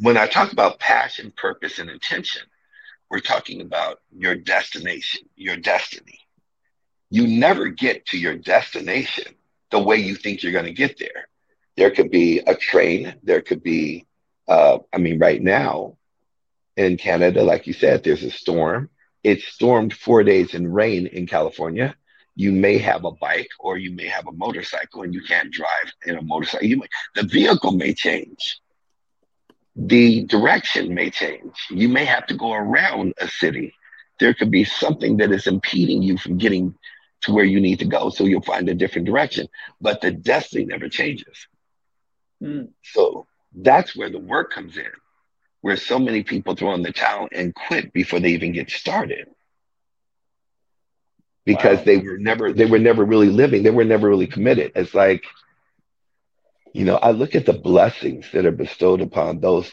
when I talk about passion, purpose, and intention, we're talking about your destination, your destiny. You never get to your destination the way you think you're going to get there. There could be a train, there could be, uh, I mean, right now in Canada, like you said, there's a storm. It stormed four days in rain in California. You may have a bike or you may have a motorcycle and you can't drive in a motorcycle. May, the vehicle may change the direction may change. You may have to go around a city. There could be something that is impeding you from getting to where you need to go. So you'll find a different direction. But the destiny never changes. Mm. So that's where the work comes in, where so many people throw in the towel and quit before they even get started. Because wow. they were never they were never really living. They were never really committed. It's like you know, I look at the blessings that are bestowed upon those that